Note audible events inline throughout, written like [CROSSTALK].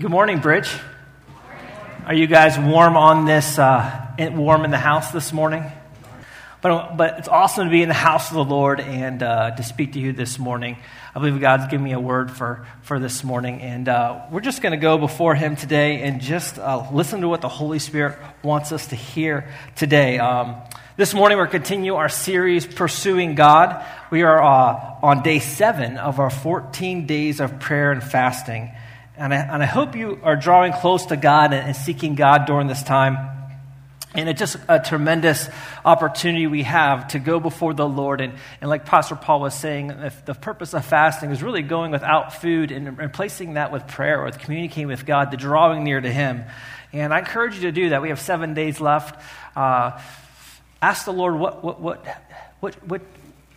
Good morning, Bridge. Are you guys warm on this, uh, warm in the house this morning? But, but it's awesome to be in the house of the Lord and uh, to speak to you this morning. I believe God's given me a word for, for this morning. And uh, we're just going to go before Him today and just uh, listen to what the Holy Spirit wants us to hear today. Um, this morning, we're continuing our series, Pursuing God. We are uh, on day seven of our 14 days of prayer and fasting. And I, and I hope you are drawing close to God and, and seeking God during this time. And it's just a tremendous opportunity we have to go before the Lord. And, and like Pastor Paul was saying, the purpose of fasting is really going without food and replacing that with prayer, or with communicating with God, the drawing near to Him. And I encourage you to do that. We have seven days left. Uh, ask the Lord, what, what, what, what, what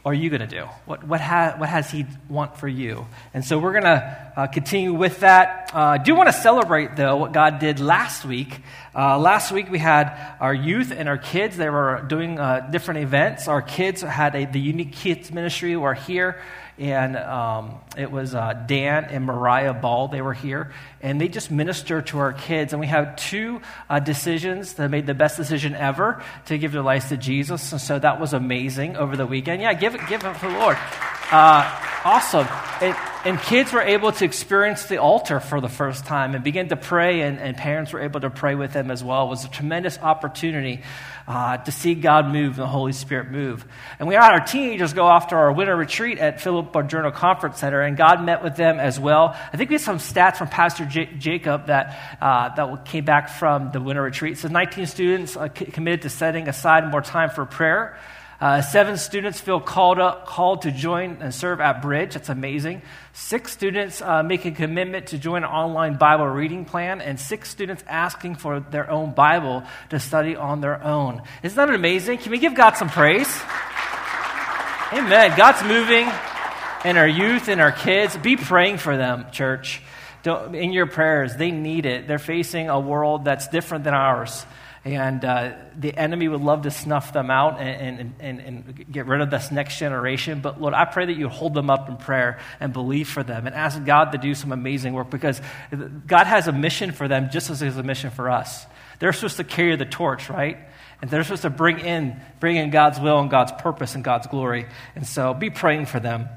are you going to do? What, what, ha- what has He want for you? And so we're going to uh, continue with that. Uh, I do want to celebrate, though, what God did last week. Uh, last week we had our youth and our kids. They were doing uh, different events. Our kids had a, the Unique Kids Ministry who are here and um, it was uh, Dan and Mariah Ball. They were here, and they just ministered to our kids. And we had two uh, decisions that made the best decision ever to give their lives to Jesus. And so that was amazing over the weekend. Yeah, give it, give it for the Lord. Uh, awesome. It, and kids were able to experience the altar for the first time and begin to pray, and, and parents were able to pray with them as well. It was a tremendous opportunity uh, to see God move and the Holy Spirit move. And we had our teenagers go off to our winter retreat at Philip Journal Conference Center, and God met with them as well. I think we have some stats from Pastor J- Jacob that, uh, that came back from the winter retreat. So 19 students uh, c- committed to setting aside more time for prayer. Uh, seven students feel called, up, called to join and serve at Bridge. That's amazing. Six students uh, make a commitment to join an online Bible reading plan, and six students asking for their own Bible to study on their own. Isn't that amazing? Can we give God some praise? Amen. God's moving in our youth and our kids. Be praying for them, church. Don't, in your prayers, they need it. They're facing a world that's different than ours. And uh, the enemy would love to snuff them out and, and, and, get rid of this next generation. But Lord, I pray that you hold them up in prayer and believe for them and ask God to do some amazing work because God has a mission for them just as He has a mission for us. They're supposed to carry the torch, right? And they're supposed to bring in, bring in God's will and God's purpose and God's glory. And so be praying for them.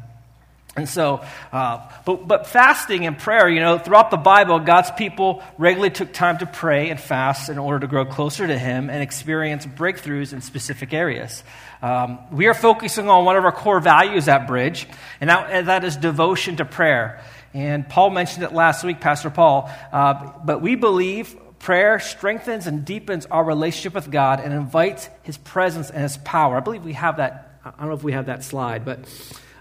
And so, uh, but, but fasting and prayer, you know, throughout the Bible, God's people regularly took time to pray and fast in order to grow closer to Him and experience breakthroughs in specific areas. Um, we are focusing on one of our core values at Bridge, and that, and that is devotion to prayer. And Paul mentioned it last week, Pastor Paul, uh, but we believe prayer strengthens and deepens our relationship with God and invites His presence and His power. I believe we have that. I don't know if we have that slide, but.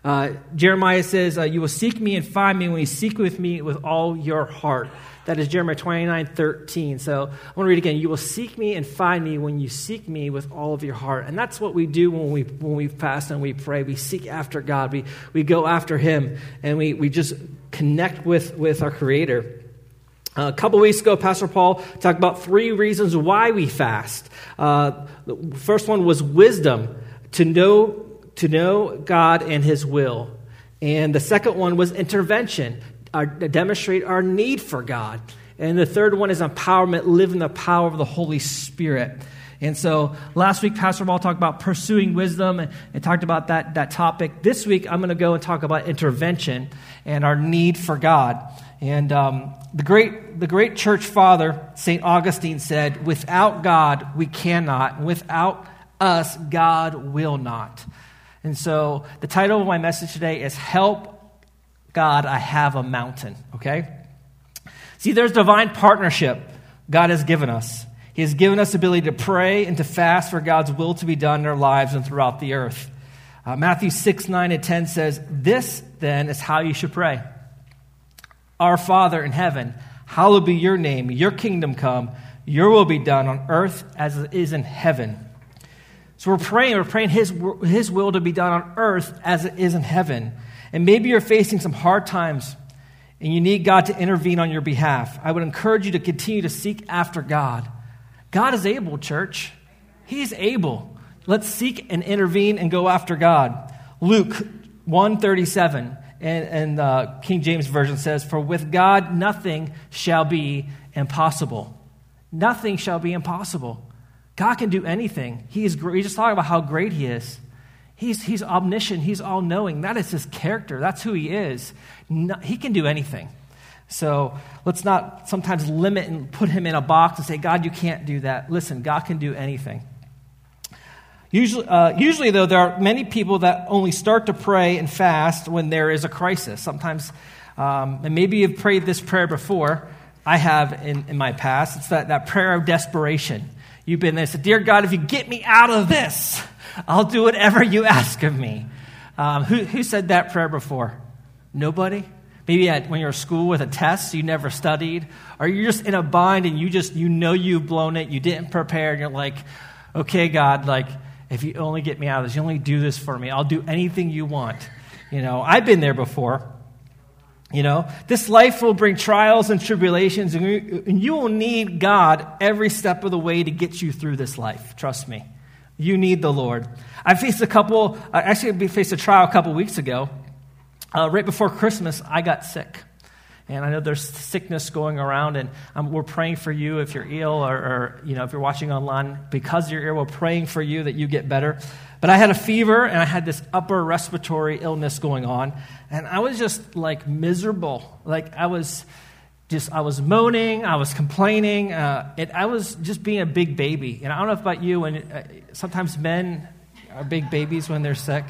Uh, Jeremiah says, uh, You will seek me and find me when you seek with me with all your heart. That is Jeremiah 29 13. So I want to read again. You will seek me and find me when you seek me with all of your heart. And that's what we do when we, when we fast and we pray. We seek after God, we, we go after Him, and we, we just connect with, with our Creator. Uh, a couple weeks ago, Pastor Paul talked about three reasons why we fast. Uh, the first one was wisdom, to know to know God and His will. And the second one was intervention, our, demonstrate our need for God. And the third one is empowerment, live in the power of the Holy Spirit. And so last week, Pastor Paul talked about pursuing wisdom and, and talked about that, that topic. This week, I'm going to go and talk about intervention and our need for God. And um, the, great, the great church father, St. Augustine, said, Without God, we cannot. Without us, God will not. And so the title of my message today is Help God, I Have a Mountain, okay? See, there's divine partnership God has given us. He has given us the ability to pray and to fast for God's will to be done in our lives and throughout the earth. Uh, Matthew 6, 9, and 10 says, This then is how you should pray Our Father in heaven, hallowed be your name, your kingdom come, your will be done on earth as it is in heaven. So we're praying, we're praying his, his will to be done on earth as it is in heaven. And maybe you're facing some hard times and you need God to intervene on your behalf. I would encourage you to continue to seek after God. God is able, church. He's able. Let's seek and intervene and go after God. Luke 137. And, and uh, King James Version says, For with God nothing shall be impossible. Nothing shall be impossible. God can do anything. He is great. We just talking about how great He is. He's, he's omniscient. He's all knowing. That is His character. That's who He is. No, he can do anything. So let's not sometimes limit and put Him in a box and say, God, you can't do that. Listen, God can do anything. Usually, uh, usually, though, there are many people that only start to pray and fast when there is a crisis. Sometimes, um, and maybe you've prayed this prayer before. I have in, in my past. It's that, that prayer of desperation. You've been there, said, Dear God, if you get me out of this, I'll do whatever you ask of me. Um, who, who said that prayer before? Nobody? Maybe at, when you're at school with a test you never studied, or you're just in a bind and you just you know you've blown it, you didn't prepare, and you're like, okay, God, like if you only get me out of this, you only do this for me, I'll do anything you want. You know, I've been there before. You know, this life will bring trials and tribulations, and you will need God every step of the way to get you through this life. Trust me. You need the Lord. I faced a couple, actually, I faced a trial a couple weeks ago. Uh, right before Christmas, I got sick. And I know there's sickness going around, and um, we're praying for you if you're ill or, or, you know, if you're watching online because you're ill, we're praying for you that you get better. But I had a fever and I had this upper respiratory illness going on, and I was just like miserable. Like I was just, I was moaning, I was complaining, uh, it, I was just being a big baby. And I don't know about you, and uh, sometimes men are big babies when they're sick.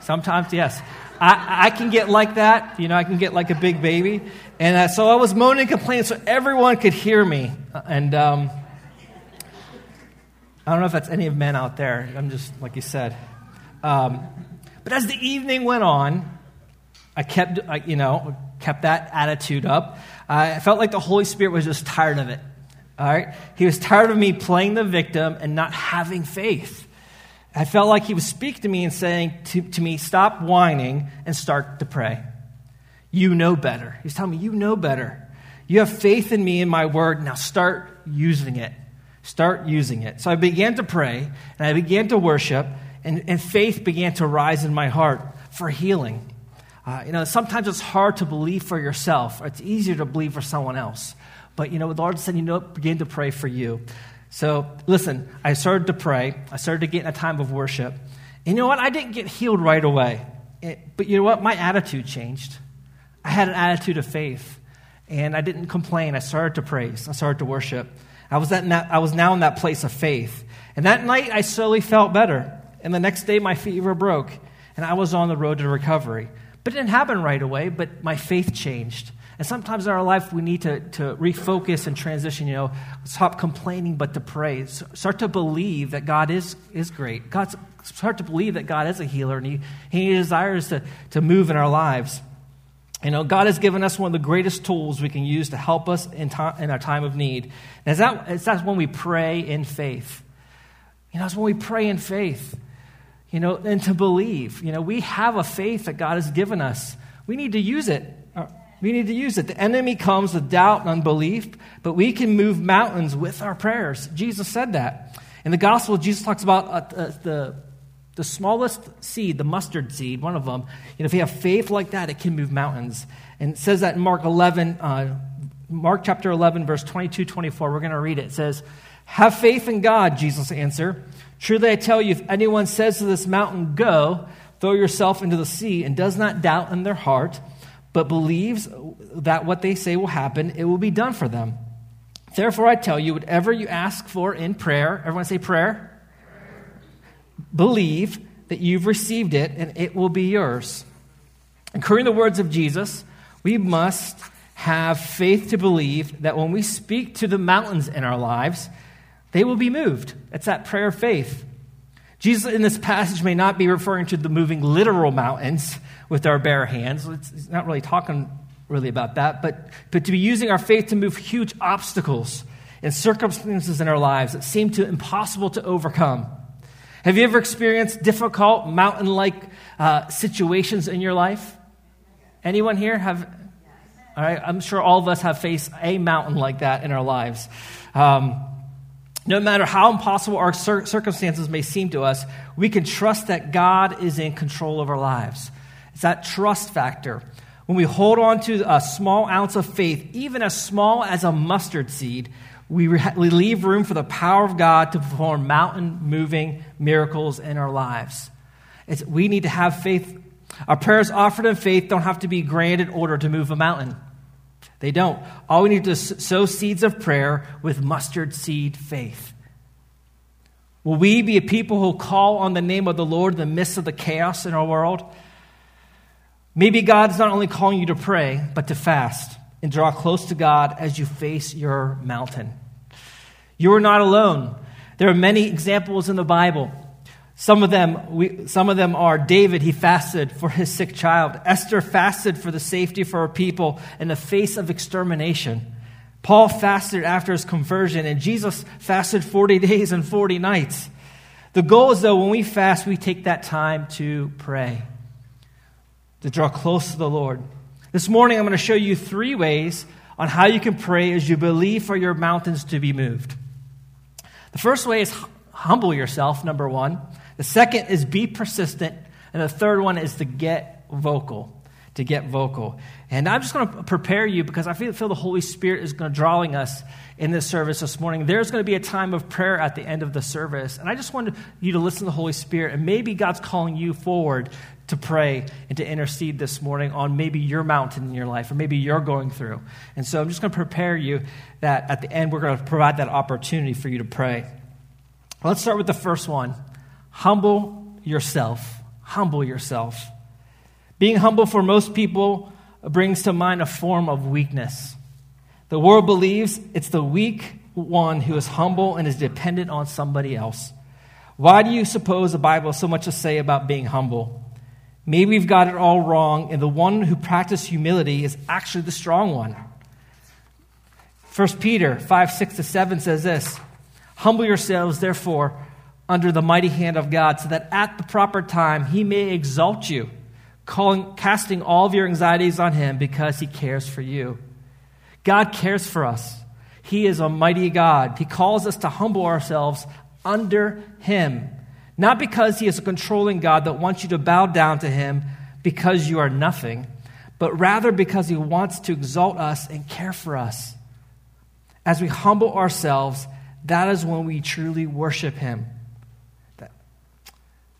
Sometimes, yes. I, I can get like that. You know, I can get like a big baby. And uh, so I was moaning and complaining so everyone could hear me. And um, I don't know if that's any of men out there. I'm just, like you said. Um, but as the evening went on, I kept, I, you know, kept that attitude up. I felt like the Holy Spirit was just tired of it. All right? He was tired of me playing the victim and not having faith. I felt like he was speaking to me and saying to, to me, Stop whining and start to pray. You know better. He's telling me, You know better. You have faith in me and my word. Now start using it. Start using it. So I began to pray and I began to worship, and, and faith began to rise in my heart for healing. Uh, you know, sometimes it's hard to believe for yourself, it's easier to believe for someone else. But, you know, the Lord said, you know, begin to pray for you. So, listen, I started to pray. I started to get in a time of worship. And you know what? I didn't get healed right away. It, but you know what? My attitude changed. I had an attitude of faith. And I didn't complain. I started to praise. I started to worship. I was, that, I was now in that place of faith. And that night, I slowly felt better. And the next day, my fever broke. And I was on the road to recovery. But it didn't happen right away, but my faith changed. And sometimes in our life, we need to, to refocus and transition, you know, stop complaining, but to pray. Start to believe that God is, is great. God, start to believe that God is a healer and He, he desires to, to move in our lives. You know, God has given us one of the greatest tools we can use to help us in, in our time of need. And that, that when we pray in faith. You know, it's when we pray in faith, you know, and to believe. You know, we have a faith that God has given us. We need to use it. We need to use it. The enemy comes with doubt and unbelief, but we can move mountains with our prayers. Jesus said that. In the gospel, Jesus talks about uh, uh, the, the smallest seed, the mustard seed, one of them. You know, if you have faith like that, it can move mountains. And it says that in Mark 11, uh, Mark chapter 11, verse 22, 24. We're going to read it. It says, Have faith in God, Jesus answered. Truly I tell you, if anyone says to this mountain, Go, throw yourself into the sea, and does not doubt in their heart, but believes that what they say will happen, it will be done for them. Therefore, I tell you, whatever you ask for in prayer, everyone say prayer, prayer. believe that you've received it and it will be yours. Including the words of Jesus, we must have faith to believe that when we speak to the mountains in our lives, they will be moved. It's that prayer of faith. Jesus in this passage may not be referring to the moving literal mountains with our bare hands. It's not really talking really about that, but, but to be using our faith to move huge obstacles and circumstances in our lives that seem to impossible to overcome. Have you ever experienced difficult mountain like uh, situations in your life? Anyone here have? All right, I'm sure all of us have faced a mountain like that in our lives. Um, no matter how impossible our circumstances may seem to us, we can trust that God is in control of our lives. It's that trust factor. When we hold on to a small ounce of faith, even as small as a mustard seed, we, re- we leave room for the power of God to perform mountain moving miracles in our lives. It's, we need to have faith. Our prayers offered in faith don't have to be grand in order to move a mountain. They don't. All we need to sow seeds of prayer with mustard seed faith. Will we be a people who call on the name of the Lord in the midst of the chaos in our world? Maybe God is not only calling you to pray, but to fast and draw close to God as you face your mountain. You are not alone. There are many examples in the Bible. Some of them, we, some of them are David, he fasted for his sick child. Esther fasted for the safety for her people in the face of extermination. Paul fasted after his conversion, and Jesus fasted 40 [LAUGHS] days and 40 nights. The goal is, though, when we fast, we take that time to pray, to draw close to the Lord. This morning, I'm going to show you three ways on how you can pray as you believe for your mountains to be moved. The first way is humble yourself, number one. The second is be persistent. And the third one is to get vocal. To get vocal. And I'm just going to prepare you because I feel, feel the Holy Spirit is going to drawing us in this service this morning. There's going to be a time of prayer at the end of the service. And I just wanted you to listen to the Holy Spirit. And maybe God's calling you forward to pray and to intercede this morning on maybe your mountain in your life or maybe you're going through. And so I'm just going to prepare you that at the end we're going to provide that opportunity for you to pray. Let's start with the first one humble yourself. Humble yourself. Being humble for most people brings to mind a form of weakness. The world believes it's the weak one who is humble and is dependent on somebody else. Why do you suppose the Bible has so much to say about being humble? Maybe we've got it all wrong, and the one who practices humility is actually the strong one. 1 Peter 5 6 to 7 says this Humble yourselves, therefore, under the mighty hand of God, so that at the proper time he may exalt you, calling, casting all of your anxieties on him because he cares for you. God cares for us. He is a mighty God. He calls us to humble ourselves under him, not because he is a controlling God that wants you to bow down to him because you are nothing, but rather because he wants to exalt us and care for us. As we humble ourselves, that is when we truly worship Him.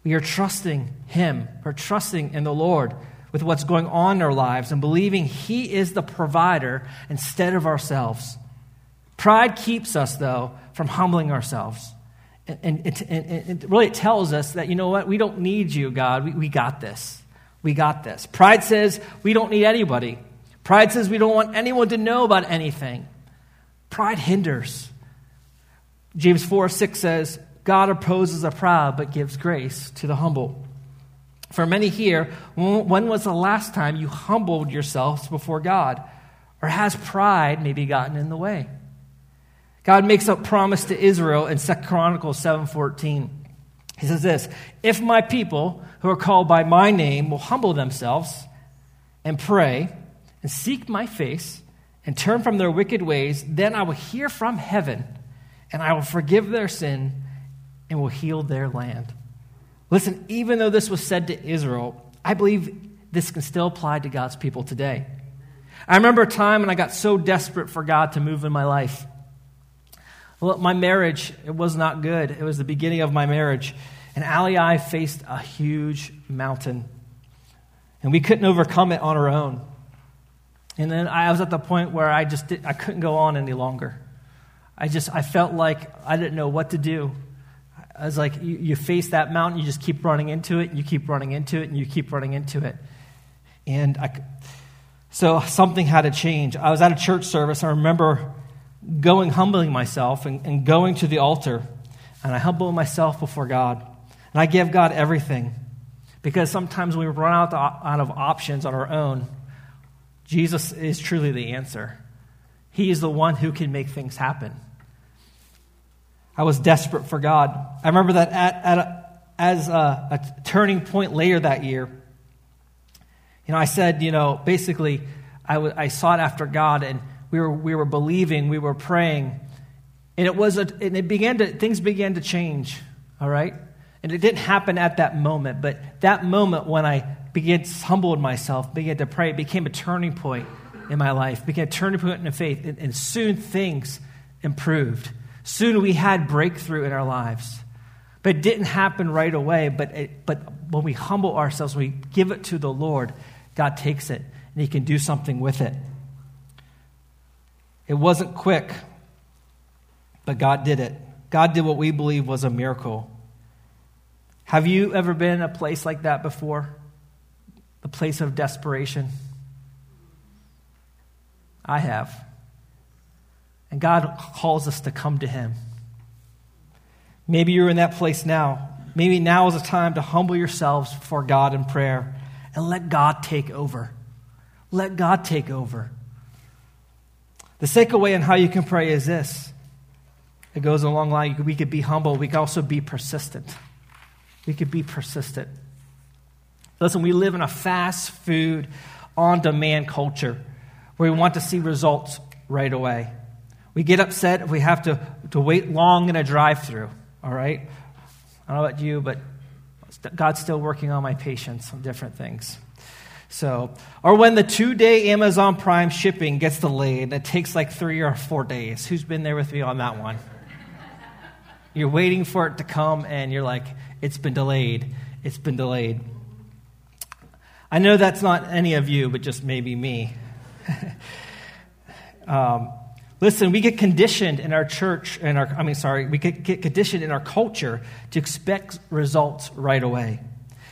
We are trusting Him, or trusting in the Lord with what's going on in our lives and believing He is the provider instead of ourselves. Pride keeps us, though, from humbling ourselves. And, it, and it really it tells us that, you know what, we don't need you, God. We, we got this. We got this. Pride says we don't need anybody. Pride says we don't want anyone to know about anything. Pride hinders. James 4 6 says, God opposes the proud but gives grace to the humble. For many here, when was the last time you humbled yourselves before God? Or has pride maybe gotten in the way? God makes a promise to Israel in 2 Chronicles 7:14. He says this, "If my people who are called by my name will humble themselves and pray and seek my face and turn from their wicked ways, then I will hear from heaven and I will forgive their sin and will heal their land. Listen, even though this was said to Israel, I believe this can still apply to God's people today. I remember a time when I got so desperate for God to move in my life. Well, my marriage, it was not good. It was the beginning of my marriage. And Allie and I faced a huge mountain. And we couldn't overcome it on our own. And then I was at the point where I just did, I couldn't go on any longer. I just, I felt like I didn't know what to do. I was like, you, you face that mountain, you just keep running into it, and you keep running into it, and you keep running into it. And I, so something had to change. I was at a church service. I remember going, humbling myself, and, and going to the altar. And I humble myself before God. And I give God everything. Because sometimes we run out, out of options on our own. Jesus is truly the answer. He is the one who can make things happen. I was desperate for God. I remember that at, at a, as a, a turning point later that year, you know, I said, you know, basically, I, w- I sought after God and we were, we were believing, we were praying. And it was, a, and it began to, things began to change, all right? And it didn't happen at that moment, but that moment when I began to humble myself, began to pray. It became a turning point in my life, became a turning point in faith, and, and soon things improved. Soon we had breakthrough in our lives. But it didn't happen right away. But, it, but when we humble ourselves, we give it to the Lord, God takes it and He can do something with it. It wasn't quick, but God did it. God did what we believe was a miracle. Have you ever been in a place like that before? The place of desperation? I have. And God calls us to come to Him. Maybe you're in that place now. Maybe now is a time to humble yourselves before God in prayer and let God take over. Let God take over. The second way on how you can pray is this it goes along like we could be humble, we could also be persistent. We could be persistent. Listen, we live in a fast food, on demand culture where we want to see results right away. We get upset if we have to, to wait long in a drive through, all right? I don't know about you, but God's still working on my patience on different things. So, or when the two day Amazon Prime shipping gets delayed and it takes like three or four days. Who's been there with me on that one? You're waiting for it to come and you're like, it's been delayed. It's been delayed. I know that's not any of you, but just maybe me. [LAUGHS] um, listen, we get conditioned in our church, in our, I mean, sorry, we get, get conditioned in our culture to expect results right away.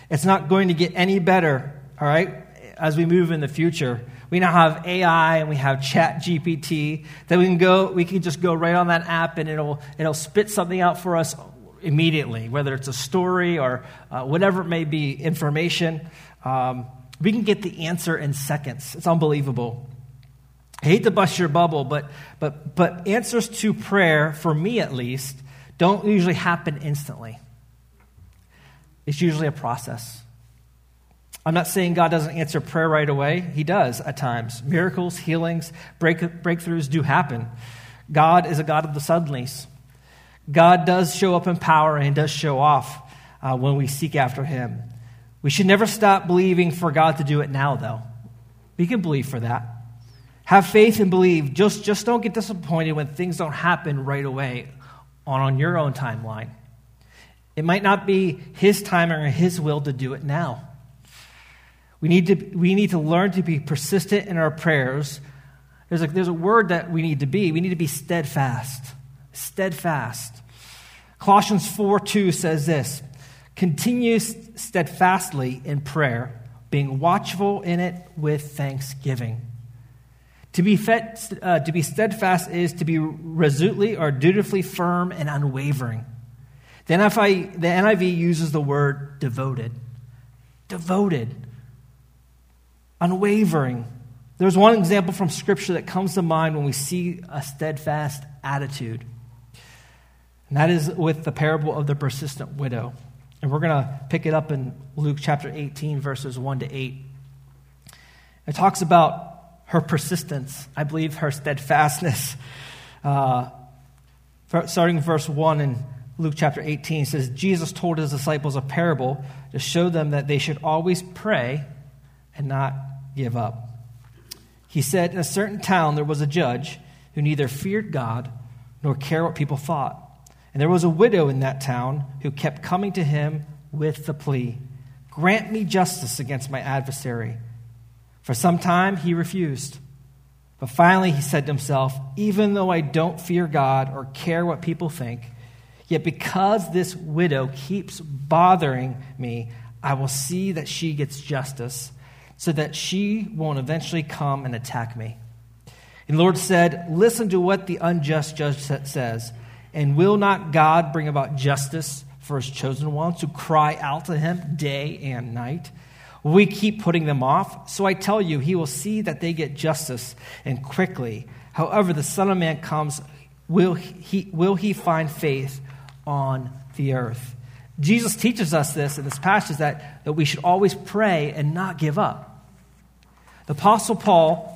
It's not going to get any better, all right? As we move in the future. We now have AI and we have Chat GPT that we can go, we can just go right on that app and it'll, it'll spit something out for us immediately, whether it's a story or uh, whatever it may be, information. Um, we can get the answer in seconds. It's unbelievable. I hate to bust your bubble, but, but, but answers to prayer, for me at least, don't usually happen instantly. It's usually a process. I'm not saying God doesn't answer prayer right away. He does at times. Miracles, healings, break, breakthroughs do happen. God is a God of the suddenlies. God does show up in power and does show off uh, when we seek after Him. We should never stop believing for God to do it now, though. We can believe for that. Have faith and believe. Just, just don't get disappointed when things don't happen right away on, on your own timeline. It might not be His timing or His will to do it now. We need to, we need to learn to be persistent in our prayers. There's a, there's a word that we need to be. We need to be steadfast. Steadfast. Colossians 4 2 says this Continue steadfastly in prayer, being watchful in it with thanksgiving. To be, fed, uh, to be steadfast is to be resolutely or dutifully firm and unwavering. The NIV, the NIV uses the word devoted. Devoted unwavering. There's one example from Scripture that comes to mind when we see a steadfast attitude, and that is with the parable of the persistent widow. And we're going to pick it up in Luke chapter 18, verses 1 to 8. It talks about her persistence, I believe her steadfastness. [LAUGHS] Uh, starting verse 1 in Luke chapter 18 says, Jesus told his disciples a parable to show them that they should always pray and not give up. He said, In a certain town there was a judge who neither feared God nor cared what people thought. And there was a widow in that town who kept coming to him with the plea Grant me justice against my adversary. For some time he refused. But finally he said to himself, Even though I don't fear God or care what people think, yet because this widow keeps bothering me, I will see that she gets justice so that she won't eventually come and attack me. And the Lord said, Listen to what the unjust judge says. And will not God bring about justice for his chosen ones who cry out to him day and night? We keep putting them off. So I tell you, he will see that they get justice and quickly. However, the Son of Man comes, will he, will he find faith on the earth? Jesus teaches us this in this passage that, that we should always pray and not give up. The Apostle Paul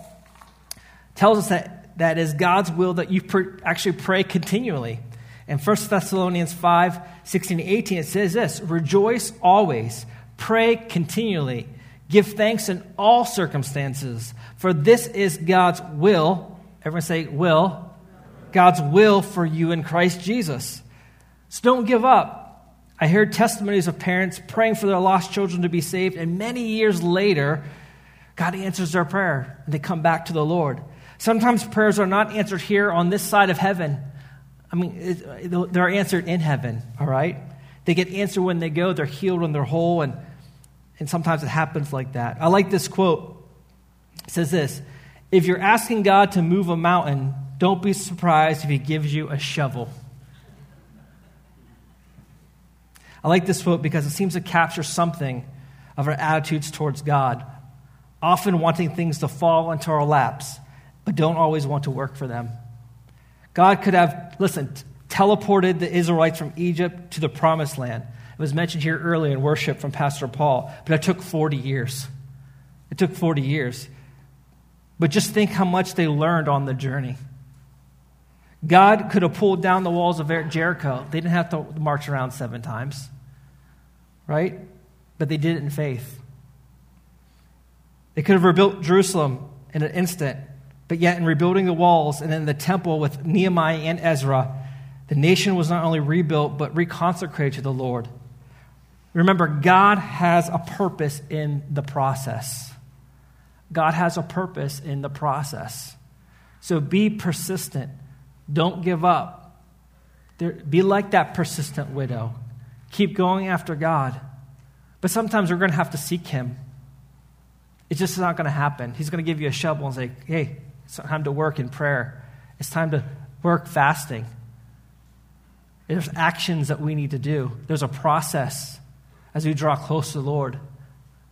tells us that that is God's will that you actually pray continually. In 1 Thessalonians 5 16 to 18, it says this Rejoice always, pray continually, Give thanks in all circumstances, for this is God's will. Everyone say, will. God's will for you in Christ Jesus. So don't give up. I heard testimonies of parents praying for their lost children to be saved, and many years later, God answers their prayer and they come back to the Lord. Sometimes prayers are not answered here on this side of heaven. I mean, they're answered in heaven, all right? They get answered when they go, they're healed when they're whole, and, and sometimes it happens like that. I like this quote. It says this If you're asking God to move a mountain, don't be surprised if He gives you a shovel. I like this quote because it seems to capture something of our attitudes towards God, often wanting things to fall into our laps, but don't always want to work for them. God could have, listen, teleported the Israelites from Egypt to the promised land. It was mentioned here earlier in worship from Pastor Paul, but it took 40 years. It took 40 years. But just think how much they learned on the journey. God could have pulled down the walls of Jericho. They didn't have to march around seven times, right? But they did it in faith. They could have rebuilt Jerusalem in an instant, but yet in rebuilding the walls and in the temple with Nehemiah and Ezra, the nation was not only rebuilt, but reconsecrated to the Lord. Remember, God has a purpose in the process. God has a purpose in the process. So be persistent. Don't give up. There, be like that persistent widow. Keep going after God. But sometimes we're going to have to seek Him. It's just not going to happen. He's going to give you a shovel and say, hey, it's time to work in prayer. It's time to work fasting. There's actions that we need to do, there's a process as we draw close to the Lord.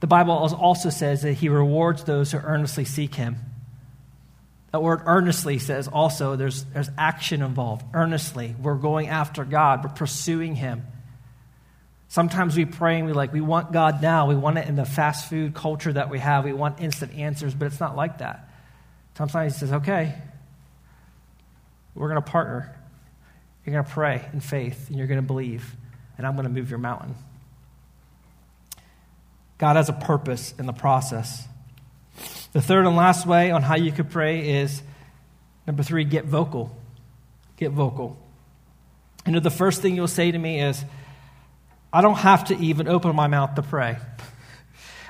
The Bible also says that He rewards those who earnestly seek Him. That word earnestly says also there's, there's action involved. Earnestly. We're going after God, we're pursuing Him. Sometimes we pray and we like, we want God now. We want it in the fast food culture that we have. We want instant answers, but it's not like that. Sometimes He says, okay, we're going to partner. You're going to pray in faith, and you're going to believe, and I'm going to move your mountain. God has a purpose in the process. The third and last way on how you could pray is number three, get vocal. Get vocal. You know, the first thing you'll say to me is, I don't have to even open my mouth to pray.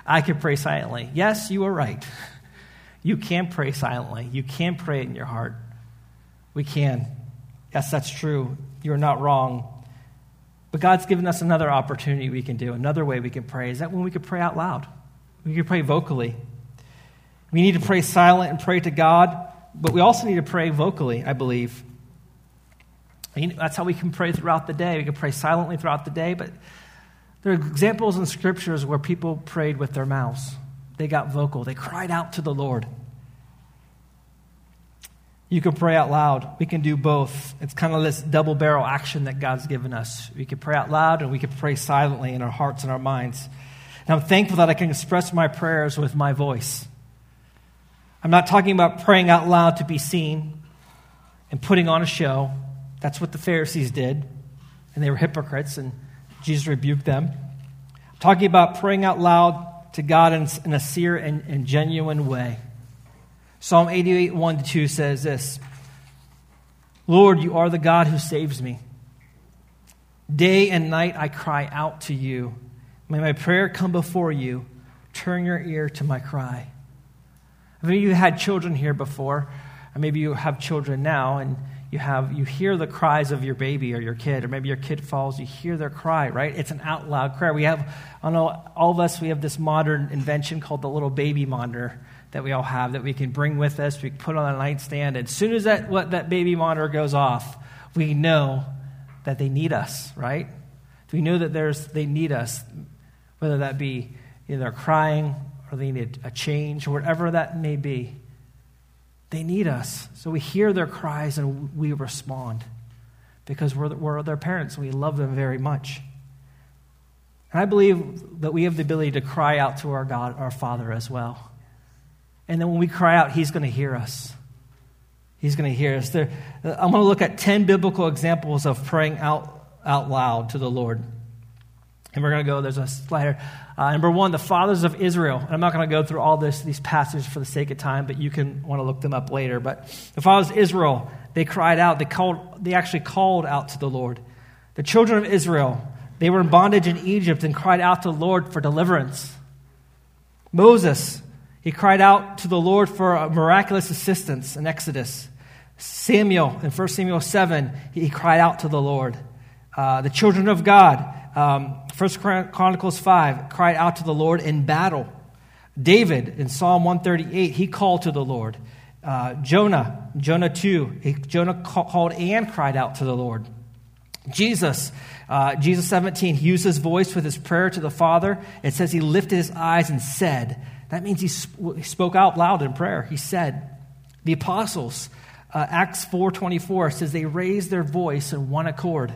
I can pray silently. Yes, you are right. You can pray silently. You can pray it in your heart. We can. Yes, that's true. You're not wrong. But God's given us another opportunity we can do, another way we can pray. Is that when we can pray out loud? We can pray vocally. We need to pray silent and pray to God, but we also need to pray vocally, I believe. That's how we can pray throughout the day. We can pray silently throughout the day, but there are examples in scriptures where people prayed with their mouths. They got vocal, they cried out to the Lord. You can pray out loud. We can do both. It's kind of this double barrel action that God's given us. We can pray out loud and we can pray silently in our hearts and our minds. And I'm thankful that I can express my prayers with my voice. I'm not talking about praying out loud to be seen and putting on a show. That's what the Pharisees did, and they were hypocrites, and Jesus rebuked them. I'm talking about praying out loud to God in, in a sincere and, and genuine way. Psalm 88, 1 to 2 says this Lord, you are the God who saves me. Day and night I cry out to you. May my prayer come before you. Turn your ear to my cry. Maybe you had children here before, or maybe you have children now, and you have you hear the cries of your baby or your kid, or maybe your kid falls, you hear their cry, right? It's an out loud cry. We have, I know all of us, we have this modern invention called the little baby monitor that we all have that we can bring with us. We put on a nightstand. And as soon as that what that baby monitor goes off, we know that they need us, right? We know that there's they need us, whether that be they're crying or they need a change, or whatever that may be. They need us. So we hear their cries and we respond because we're, we're their parents and we love them very much. And I believe that we have the ability to cry out to our God, our Father, as well. And then when we cry out, He's going to hear us. He's going to hear us. There, I'm going to look at 10 biblical examples of praying out, out loud to the Lord. And we're going to go, there's a slide here. Uh, number one, the fathers of Israel. And I'm not going to go through all this, these passages for the sake of time, but you can want to look them up later. But the fathers of Israel, they cried out. They, called, they actually called out to the Lord. The children of Israel, they were in bondage in Egypt and cried out to the Lord for deliverance. Moses, he cried out to the Lord for miraculous assistance in Exodus. Samuel, in 1 Samuel 7, he cried out to the Lord. Uh, the children of God, um, 1 Chronicles 5, cried out to the Lord in battle. David, in Psalm 138, he called to the Lord. Uh, Jonah, Jonah 2, he, Jonah called and cried out to the Lord. Jesus, uh, Jesus 17, he used his voice with his prayer to the Father. It says he lifted his eyes and said, that means he, sp- he spoke out loud in prayer. He said, the apostles, uh, Acts 4.24 says they raised their voice in one accord.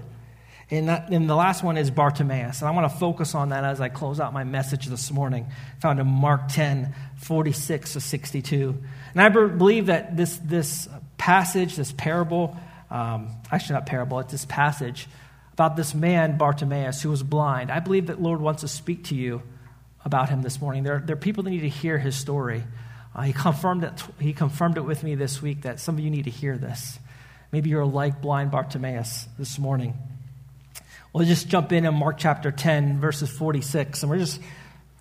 And, that, and the last one is Bartimaeus. And I want to focus on that as I close out my message this morning, found in Mark 10, 46 to 62. And I believe that this, this passage, this parable, um, actually not parable, it's this passage about this man, Bartimaeus, who was blind. I believe that Lord wants to speak to you about him this morning. There, there are people that need to hear his story. Uh, he, confirmed it, he confirmed it with me this week that some of you need to hear this. Maybe you're like blind Bartimaeus this morning. We'll just jump in in Mark chapter 10, verses 46, and we're just,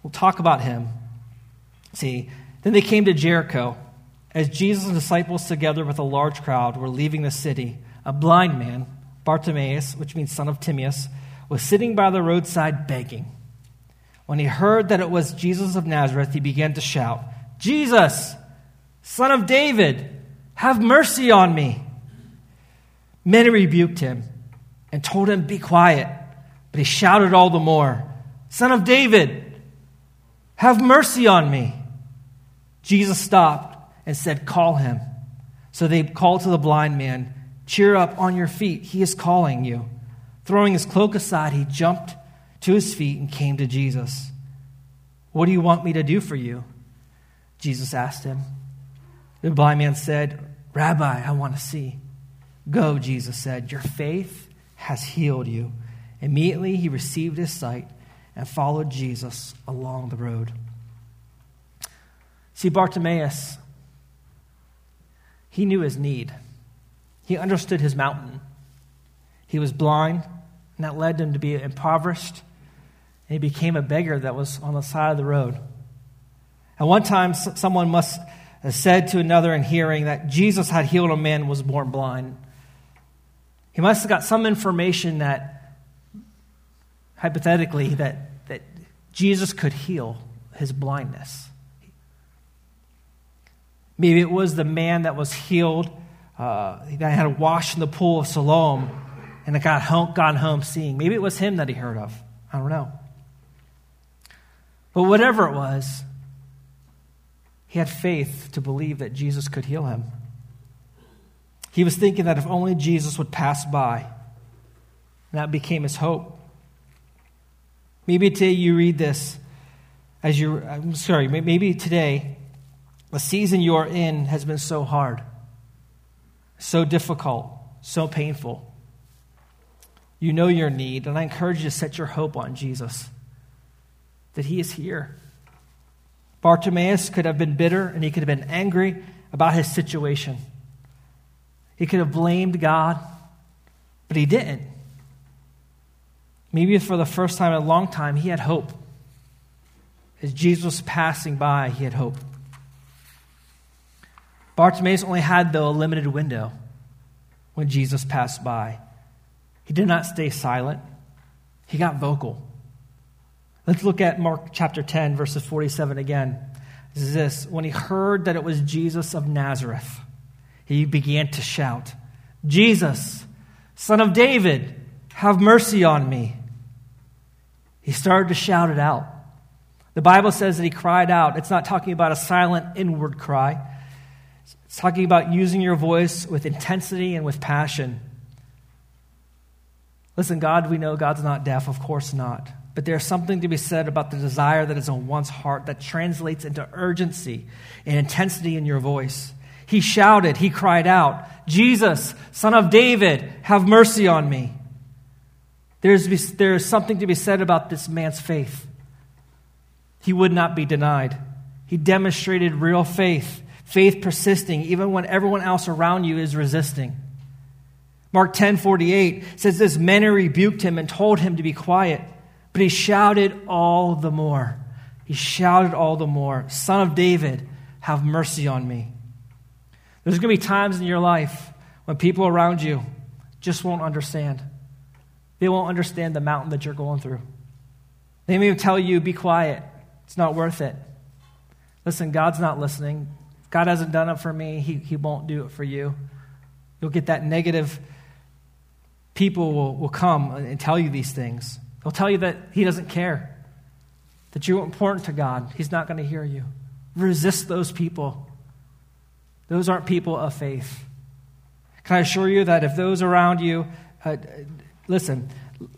we'll talk about him. See, then they came to Jericho. As Jesus and disciples, together with a large crowd, were leaving the city, a blind man, Bartimaeus, which means son of Timaeus, was sitting by the roadside begging. When he heard that it was Jesus of Nazareth, he began to shout, Jesus, son of David, have mercy on me. Many rebuked him and told him, Be quiet. But he shouted all the more, Son of David, have mercy on me. Jesus stopped and said, Call him. So they called to the blind man, Cheer up on your feet. He is calling you. Throwing his cloak aside, he jumped to his feet and came to Jesus. What do you want me to do for you? Jesus asked him. The blind man said, Rabbi, I want to see. Go, Jesus said, Your faith has healed you. Immediately he received his sight and followed Jesus along the road. See, Bartimaeus, he knew his need. He understood his mountain. He was blind, and that led him to be impoverished, and he became a beggar that was on the side of the road. At one time, someone must have said to another in hearing that Jesus had healed a man who was born blind. He must have got some information that, hypothetically, that, that Jesus could heal his blindness. Maybe it was the man that was healed uh, that had washed in the pool of Siloam and got home, gone home seeing. Maybe it was him that he heard of. I don't know. But whatever it was, he had faith to believe that Jesus could heal him. He was thinking that if only Jesus would pass by, that became his hope. Maybe today you read this as you, I'm sorry, maybe today the season you are in has been so hard so difficult, so painful. You know your need, and I encourage you to set your hope on Jesus, that He is here. Bartimaeus could have been bitter and he could have been angry about his situation. He could have blamed God, but he didn't. Maybe for the first time in a long time, he had hope. As Jesus was passing by, he had hope. Bartimaeus only had, though, a limited window when Jesus passed by. He did not stay silent, he got vocal. Let's look at Mark chapter 10, verses 47 again. This is this When he heard that it was Jesus of Nazareth, he began to shout, Jesus, son of David, have mercy on me. He started to shout it out. The Bible says that he cried out. It's not talking about a silent inward cry. It's talking about using your voice with intensity and with passion. Listen, God, we know God's not deaf, of course not. But there's something to be said about the desire that is in one's heart that translates into urgency and intensity in your voice. He shouted, he cried out, Jesus, son of David, have mercy on me. There's, there's something to be said about this man's faith. He would not be denied. He demonstrated real faith, faith persisting even when everyone else around you is resisting. Mark 10 48 says this Men rebuked him and told him to be quiet, but he shouted all the more. He shouted all the more, Son of David, have mercy on me. There's going to be times in your life when people around you just won't understand. They won't understand the mountain that you're going through. They may tell you, be quiet. It's not worth it. Listen, God's not listening. God hasn't done it for me. He, he won't do it for you. You'll get that negative. People will, will come and tell you these things. They'll tell you that He doesn't care, that you're important to God. He's not going to hear you. Resist those people. Those aren't people of faith. Can I assure you that if those around you, uh, listen,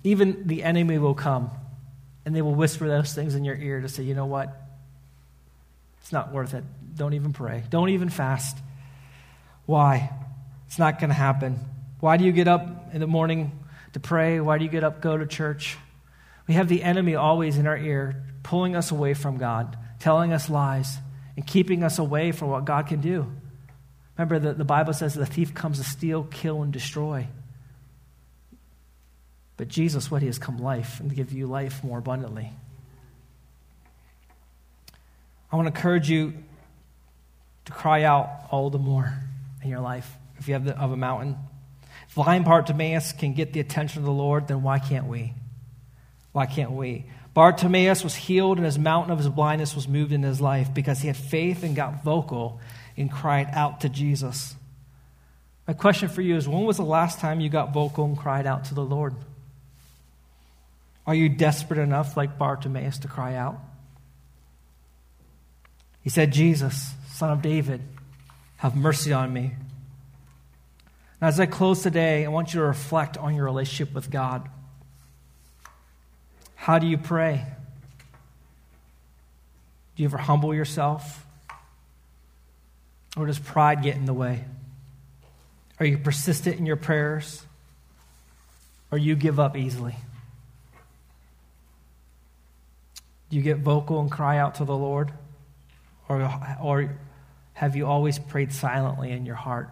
even the enemy will come and they will whisper those things in your ear to say, you know what? It's not worth it. Don't even pray. Don't even fast. Why? It's not going to happen. Why do you get up in the morning to pray? Why do you get up, go to church? We have the enemy always in our ear, pulling us away from God, telling us lies, and keeping us away from what God can do. Remember, the, the Bible says the thief comes to steal, kill, and destroy. But Jesus, what he has come life and to give you life more abundantly. I want to encourage you to cry out all the more in your life if you have the, of a mountain. If blind Bartimaeus can get the attention of the Lord, then why can't we? Why can't we? Bartimaeus was healed, and his mountain of his blindness was moved in his life because he had faith and got vocal and cried out to Jesus. My question for you is when was the last time you got vocal and cried out to the Lord? Are you desperate enough, like Bartimaeus, to cry out? He said, Jesus, son of David, have mercy on me. Now, as I close today, I want you to reflect on your relationship with God. How do you pray? Do you ever humble yourself? Or does pride get in the way? Are you persistent in your prayers? Or you give up easily? Do you get vocal and cry out to the Lord? Or, or have you always prayed silently in your heart?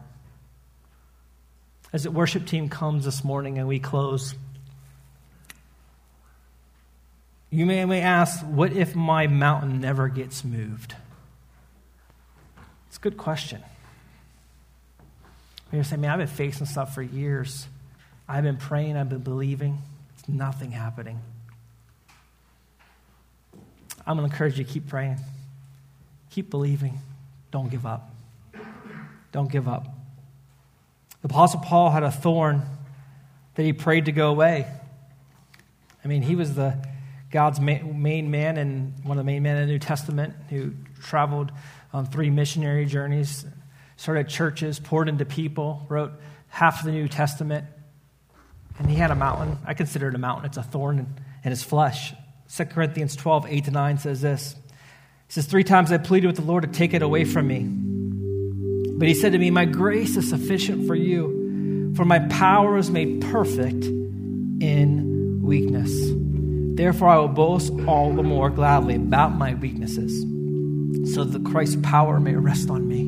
As the worship team comes this morning and we close, you may, may ask, what if my mountain never gets moved? It's a good question. You're saying, man, I've been facing stuff for years. I've been praying, I've been believing. It's nothing happening. I'm going to encourage you to keep praying, keep believing. Don't give up. Don't give up. The Apostle Paul had a thorn that he prayed to go away. I mean, he was the God's main man and one of the main men in the New Testament who traveled on three missionary journeys, started churches, poured into people, wrote half of the New Testament. And he had a mountain. I consider it a mountain. It's a thorn in, his flesh. 2 Corinthians 12, 8 to 9 says this. He says, Three times I pleaded with the Lord to take it away from me. But he said to me, My grace is sufficient for you, for my power is made perfect in weakness. Therefore, I will boast all the more gladly about my weaknesses, so that Christ's power may rest on me.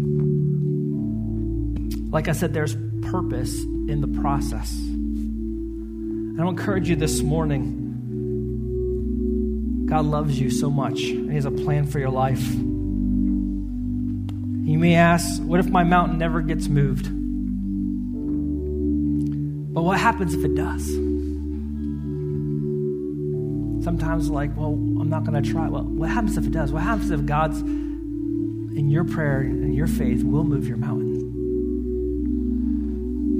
Like I said, there's purpose in the process. And I'll encourage you this morning God loves you so much, and He has a plan for your life. You may ask, what if my mountain never gets moved? But what happens if it does? Sometimes, like, well, I'm not going to try. Well, what happens if it does? What happens if God's in your prayer and your faith will move your mountain?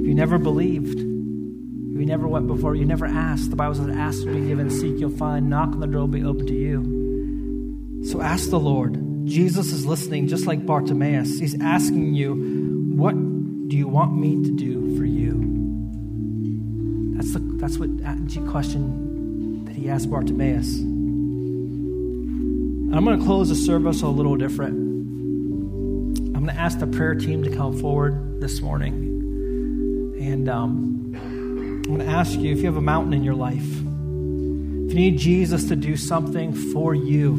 If you never believed, if you never went before, you never asked. The Bible says, ask will be given, seek you'll find, knock on the door will be open to you. So ask the Lord. Jesus is listening just like Bartimaeus. He's asking you, what do you want me to do for you? That's the that's what uh, the question he asked Bartimaeus. I'm going to close the service a little different. I'm going to ask the prayer team to come forward this morning. And um, I'm going to ask you if you have a mountain in your life, if you need Jesus to do something for you,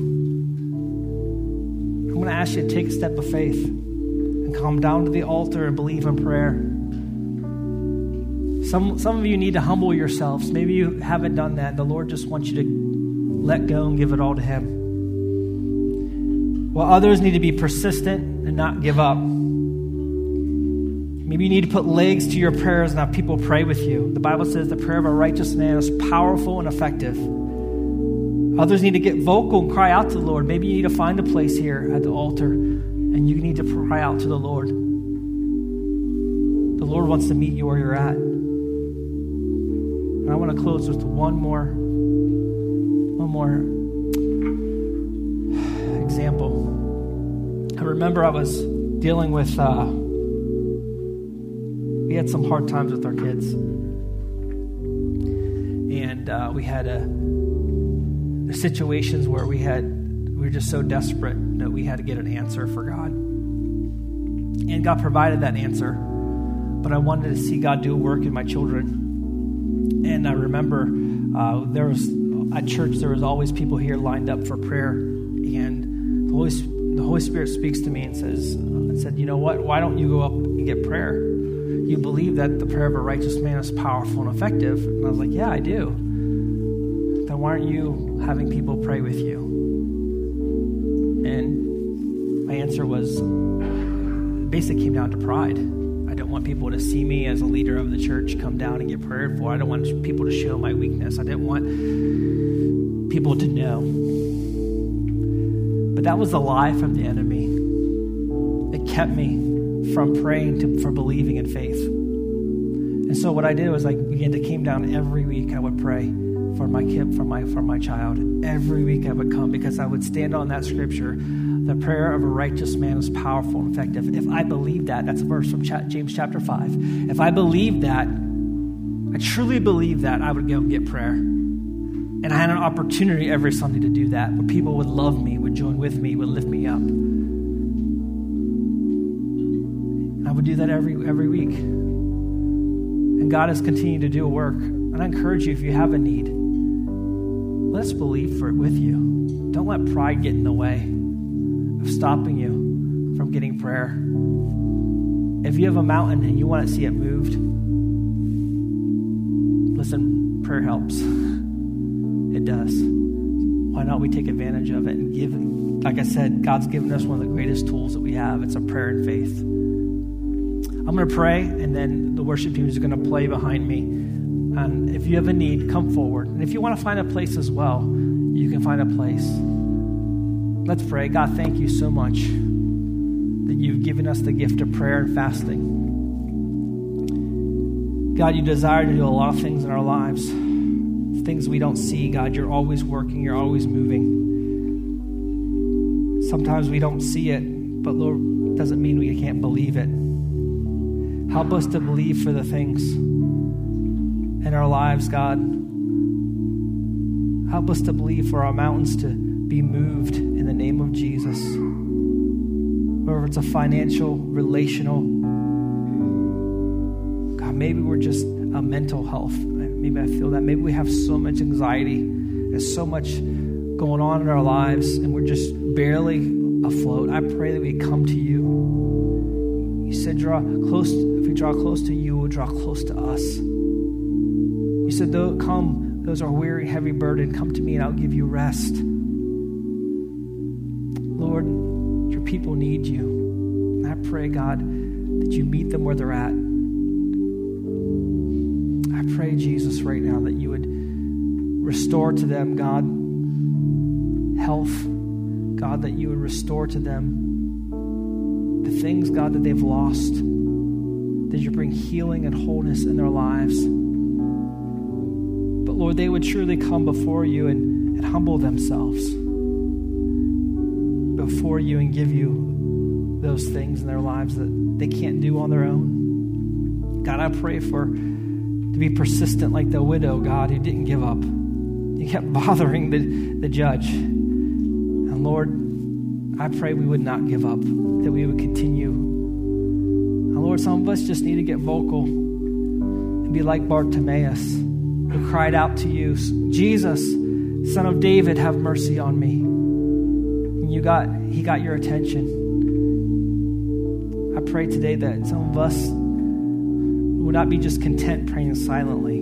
I'm going to ask you to take a step of faith and come down to the altar and believe in prayer. Some, some of you need to humble yourselves. Maybe you haven't done that. The Lord just wants you to let go and give it all to Him. While others need to be persistent and not give up. Maybe you need to put legs to your prayers and have people pray with you. The Bible says the prayer of a righteous man is powerful and effective. Others need to get vocal and cry out to the Lord. Maybe you need to find a place here at the altar and you need to cry out to the Lord. The Lord wants to meet you where you're at. And I want to close with one more one more example. I remember I was dealing with uh, we had some hard times with our kids. And uh, we had a, a situations where we had we were just so desperate that we had to get an answer for God. And God provided that answer. But I wanted to see God do a work in my children. And I remember uh, there was at church there was always people here lined up for prayer. And the Holy, the Holy Spirit speaks to me and says, uh, said, you know what? Why don't you go up and get prayer? you believe that the prayer of a righteous man is powerful and effective. And I was like, yeah, I do. Then why aren't you having people pray with you? And my answer was basically came down to pride. Want people to see me as a leader of the church come down and get prayed for. I don't want people to show my weakness. I didn't want people to know. But that was the lie from the enemy. It kept me from praying to for believing in faith. And so what I did was I began to came down every week. I would pray for my kid, for my for my child. Every week I would come because I would stand on that scripture. The prayer of a righteous man is powerful and effective. If I believe that, that's a verse from James chapter five. If I believe that, I truly believe that, I would go and get prayer. And I had an opportunity every Sunday to do that, where people would love me, would join with me, would lift me up. And I would do that every, every week. And God has continued to do a work. And I encourage you, if you have a need, let's believe for it with you. Don't let pride get in the way of stopping you from getting prayer. If you have a mountain and you want to see it moved, listen, prayer helps. It does. Why not we take advantage of it and give, like I said, God's given us one of the greatest tools that we have. It's a prayer and faith. I'm going to pray, and then the worship team is going to play behind me. And if you have a need, come forward. And if you want to find a place as well, you can find a place. Let's pray. God, thank you so much that you've given us the gift of prayer and fasting. God, you desire to do a lot of things in our lives, things we don't see. God, you're always working, you're always moving. Sometimes we don't see it, but Lord, doesn't mean we can't believe it. Help us to believe for the things in our lives, God. Help us to believe for our mountains to be moved in the name of Jesus. Whether it's a financial, relational, God, maybe we're just a mental health. Maybe I feel that. Maybe we have so much anxiety. There's so much going on in our lives, and we're just barely afloat. I pray that we come to you. You said, draw close If we draw close to you will draw close to us. Said, come, those are weary, heavy burden, come to me and I'll give you rest. Lord, your people need you. And I pray, God, that you meet them where they're at. I pray, Jesus, right now that you would restore to them, God, health. God, that you would restore to them the things, God, that they've lost that you bring healing and wholeness in their lives. Lord, they would surely come before you and, and humble themselves before you and give you those things in their lives that they can't do on their own. God, I pray for to be persistent like the widow, God, who didn't give up. You kept bothering the, the judge. And Lord, I pray we would not give up, that we would continue And Lord, some of us just need to get vocal and be like Bartimaeus, who cried out to you, Jesus, Son of David, have mercy on me. And you got, he got your attention. I pray today that some of us would not be just content praying silently,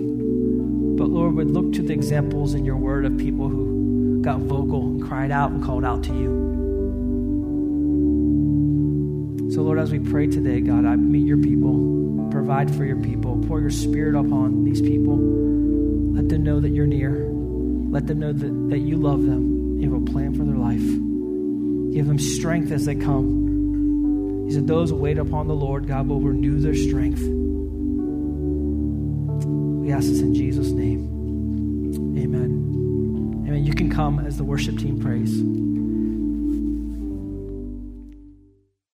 but Lord, would look to the examples in your word of people who got vocal and cried out and called out to you. So, Lord, as we pray today, God, I meet your people, provide for your people, pour your spirit upon these people. Let them know that you're near. Let them know that, that you love them. You have a plan for their life. Give them strength as they come. He said, Those who wait upon the Lord, God will renew their strength. We ask this in Jesus' name. Amen. Amen. You can come as the worship team prays.